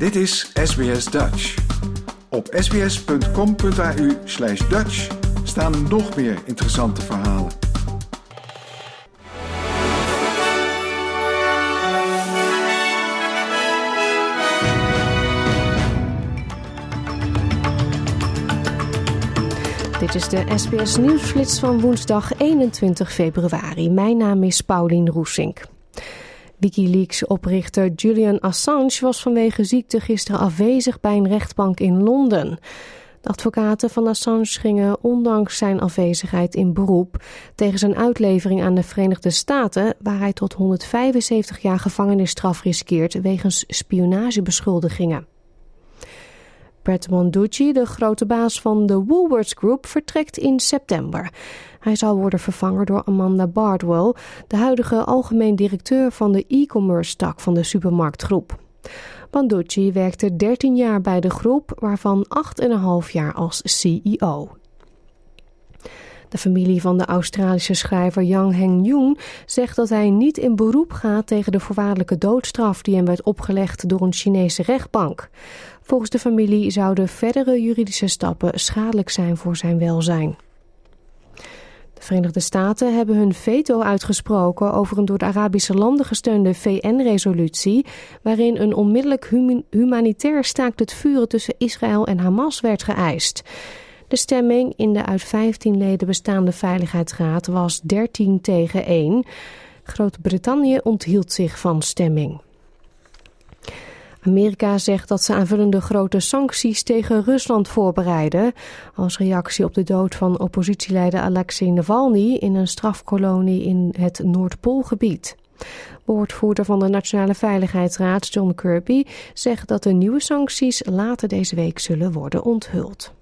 Dit is SBS Dutch. Op sbs.com.au slash Dutch staan nog meer interessante verhalen. Dit is de SBS Nieuwsflits van woensdag 21 februari. Mijn naam is Paulien Roesink. Wikileaks-oprichter Julian Assange was vanwege ziekte gisteren afwezig bij een rechtbank in Londen. De advocaten van Assange gingen ondanks zijn afwezigheid in beroep tegen zijn uitlevering aan de Verenigde Staten, waar hij tot 175 jaar gevangenisstraf riskeert wegens spionagebeschuldigingen. Brett Monducci, de grote baas van de Woolworths Group, vertrekt in september. Hij zal worden vervangen door Amanda Bardwell, de huidige algemeen directeur van de e-commerce tak van de supermarktgroep. Monducci werkte 13 jaar bij de groep, waarvan 8,5 jaar als CEO. De familie van de Australische schrijver Yang Heng-joon zegt dat hij niet in beroep gaat tegen de voorwaardelijke doodstraf die hem werd opgelegd door een Chinese rechtbank. Volgens de familie zouden verdere juridische stappen schadelijk zijn voor zijn welzijn. De Verenigde Staten hebben hun veto uitgesproken over een door de Arabische landen gesteunde VN-resolutie, waarin een onmiddellijk humanitair staakt het vuren tussen Israël en Hamas werd geëist. De stemming in de uit 15 leden bestaande Veiligheidsraad was 13 tegen 1. Groot-Brittannië onthield zich van stemming. Amerika zegt dat ze aanvullende grote sancties tegen Rusland voorbereiden. Als reactie op de dood van oppositieleider Alexei Navalny in een strafkolonie in het Noordpoolgebied. Woordvoerder van de Nationale Veiligheidsraad John Kirby zegt dat de nieuwe sancties later deze week zullen worden onthuld.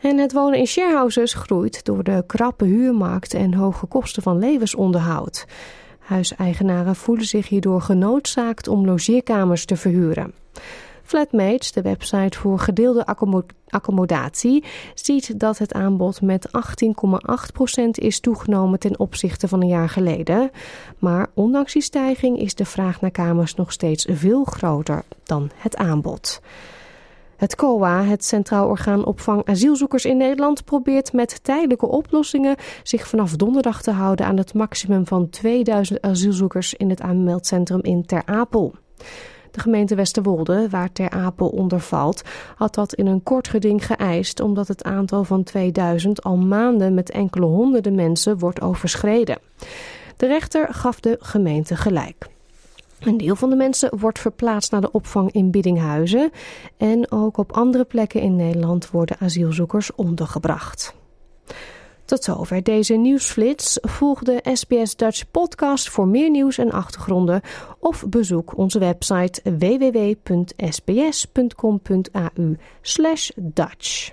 En het wonen in sharehouses groeit door de krappe huurmarkt en hoge kosten van levensonderhoud. Huiseigenaren voelen zich hierdoor genoodzaakt om logeerkamers te verhuren. Flatmates, de website voor gedeelde accommodatie, ziet dat het aanbod met 18,8% is toegenomen ten opzichte van een jaar geleden. Maar ondanks die stijging is de vraag naar kamers nog steeds veel groter dan het aanbod. Het COA, het Centraal Orgaan Opvang Asielzoekers in Nederland, probeert met tijdelijke oplossingen zich vanaf donderdag te houden aan het maximum van 2000 asielzoekers in het aanmeldcentrum in Ter Apel. De gemeente Westerwolde, waar Ter Apel onder valt, had dat in een kort geding geëist omdat het aantal van 2000 al maanden met enkele honderden mensen wordt overschreden. De rechter gaf de gemeente gelijk. Een deel van de mensen wordt verplaatst naar de opvang in Biddinghuizen. En ook op andere plekken in Nederland worden asielzoekers ondergebracht. Tot zover deze nieuwsflits. Volg de SBS Dutch podcast voor meer nieuws en achtergronden. Of bezoek onze website www.sbs.com.au Dutch.